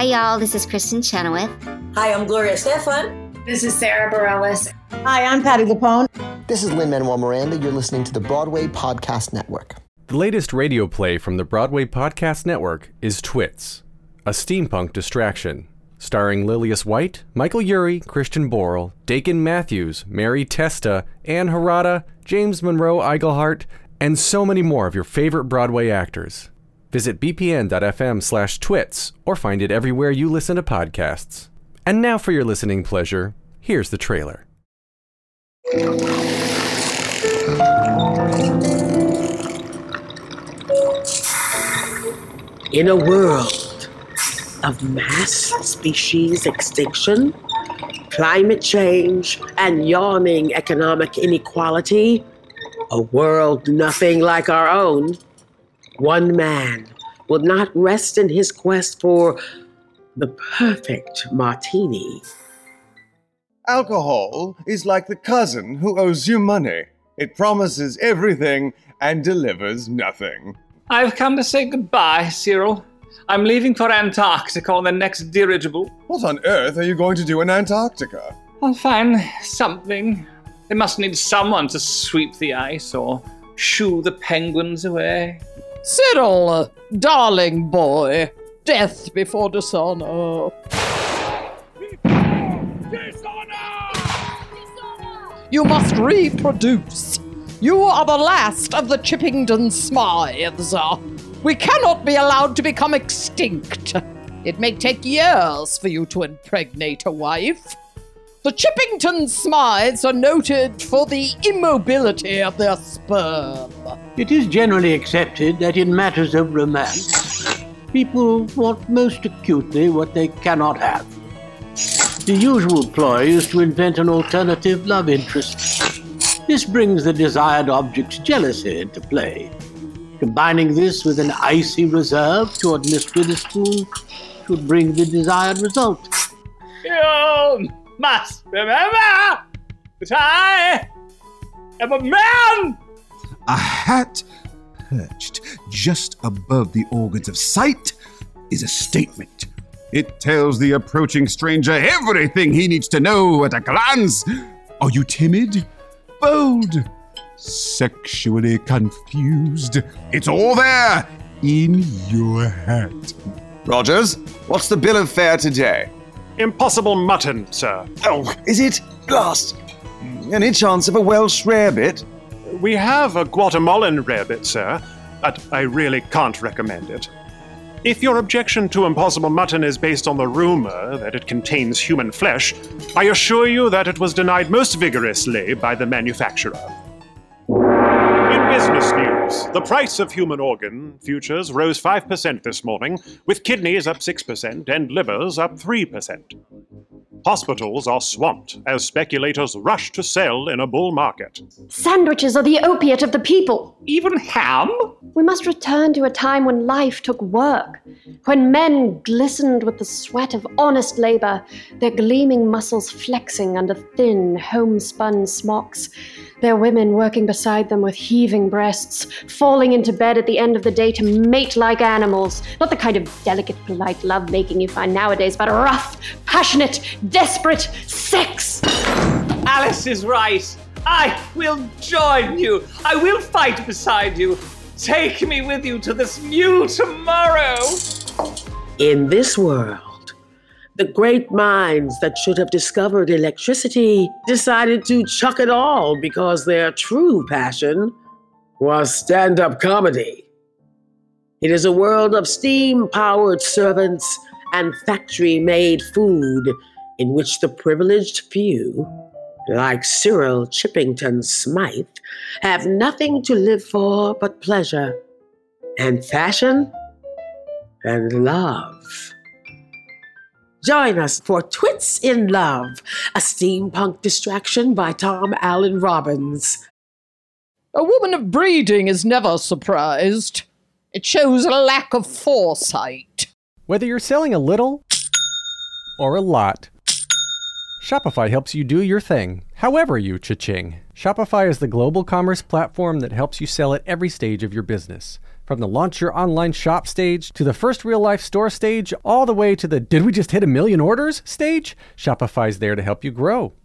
Hi, y'all. This is Kristin Chenoweth. Hi, I'm Gloria Estefan. This is Sara Bareilles. Hi, I'm Patti LuPone. This is Lin Manuel Miranda. You're listening to the Broadway Podcast Network. The latest radio play from the Broadway Podcast Network is Twits, a steampunk distraction. Starring Lillias White, Michael Urie, Christian Borle, Dakin Matthews, Mary Testa, Ann Harada, James Monroe Iglehart, and so many more of your favorite Broadway actors. Visit bpn.fm slash twits or find it everywhere you listen to podcasts. And now for your listening pleasure, here's the trailer. In a world of mass species extinction, climate change, and yawning economic inequality, a world nothing like our own, one man will not rest in his quest for the perfect martini. Alcohol is like the cousin who owes you money. It promises everything and delivers nothing. I've come to say goodbye, Cyril. I'm leaving for Antarctica on the next dirigible. What on earth are you going to do in Antarctica? I'll find something. They must need someone to sweep the ice or shoo the penguins away. Cyril, uh, darling boy, death before dishonor. You must reproduce. You are the last of the Chippington Smythes. We cannot be allowed to become extinct. It may take years for you to impregnate a wife. The Chippington Smythes are noted for the immobility of their sperm. It is generally accepted that in matters of romance, people want most acutely what they cannot have. The usual ploy is to invent an alternative love interest. This brings the desired object's jealousy into play. Combining this with an icy reserve toward Miss Witherspoon should bring the desired result. You must remember that I am a man! A hat perched just above the organs of sight is a statement. It tells the approaching stranger everything he needs to know at a glance. Are you timid? Bold? Sexually confused? It's all there in your hat. Rogers, what's the bill of fare today? Impossible mutton, sir. Oh, is it? Blast! Any chance of a Welsh rarebit? We have a Guatemalan rarebit, sir, but I really can't recommend it. If your objection to impossible mutton is based on the rumor that it contains human flesh, I assure you that it was denied most vigorously by the manufacturer. In business news, the price of human organ futures rose 5% this morning, with kidneys up 6% and livers up 3%. Hospitals are swamped as speculators rush to sell in a bull market. Sandwiches are the opiate of the people. Even ham? We must return to a time when life took work, when men glistened with the sweat of honest labor, their gleaming muscles flexing under thin, homespun smocks, their women working beside them with heaving breasts, falling into bed at the end of the day to mate like animals. Not the kind of delicate, polite love making you find nowadays, but rough, passionate, desperate sex. Alice is right. I will join you. I will fight beside you. Take me with you to this new tomorrow. In this world, the great minds that should have discovered electricity decided to chuck it all because their true passion was stand up comedy. It is a world of steam powered servants and factory made food in which the privileged few, like Cyril Chippington Smythe, have nothing to live for but pleasure and fashion and love. Join us for Twits in Love, a steampunk distraction by Tom Alan Robbins. A woman of breeding is never surprised. It shows a lack of foresight. Whether you're selling a little or a lot, Shopify helps you do your thing, however you cha-ching. Shopify is the global commerce platform that helps you sell at every stage of your business From the launch your online shop stage to the first real life store stage, all the way to the did we just hit a million orders stage, Shopify's there to help you grow.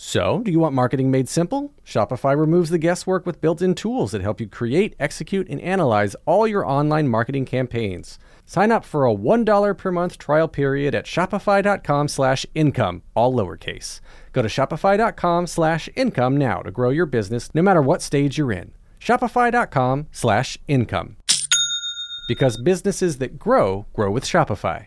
So, do you want marketing made simple? Shopify removes the guesswork with built in tools that help you create, execute, and analyze all your online marketing campaigns. Sign up for a $1 per month trial period at shopify.com slash income, all lowercase. Go to shopify.com slash income now to grow your business no matter what stage you're in. Shopify.com slash income. Because businesses that grow, grow with Shopify.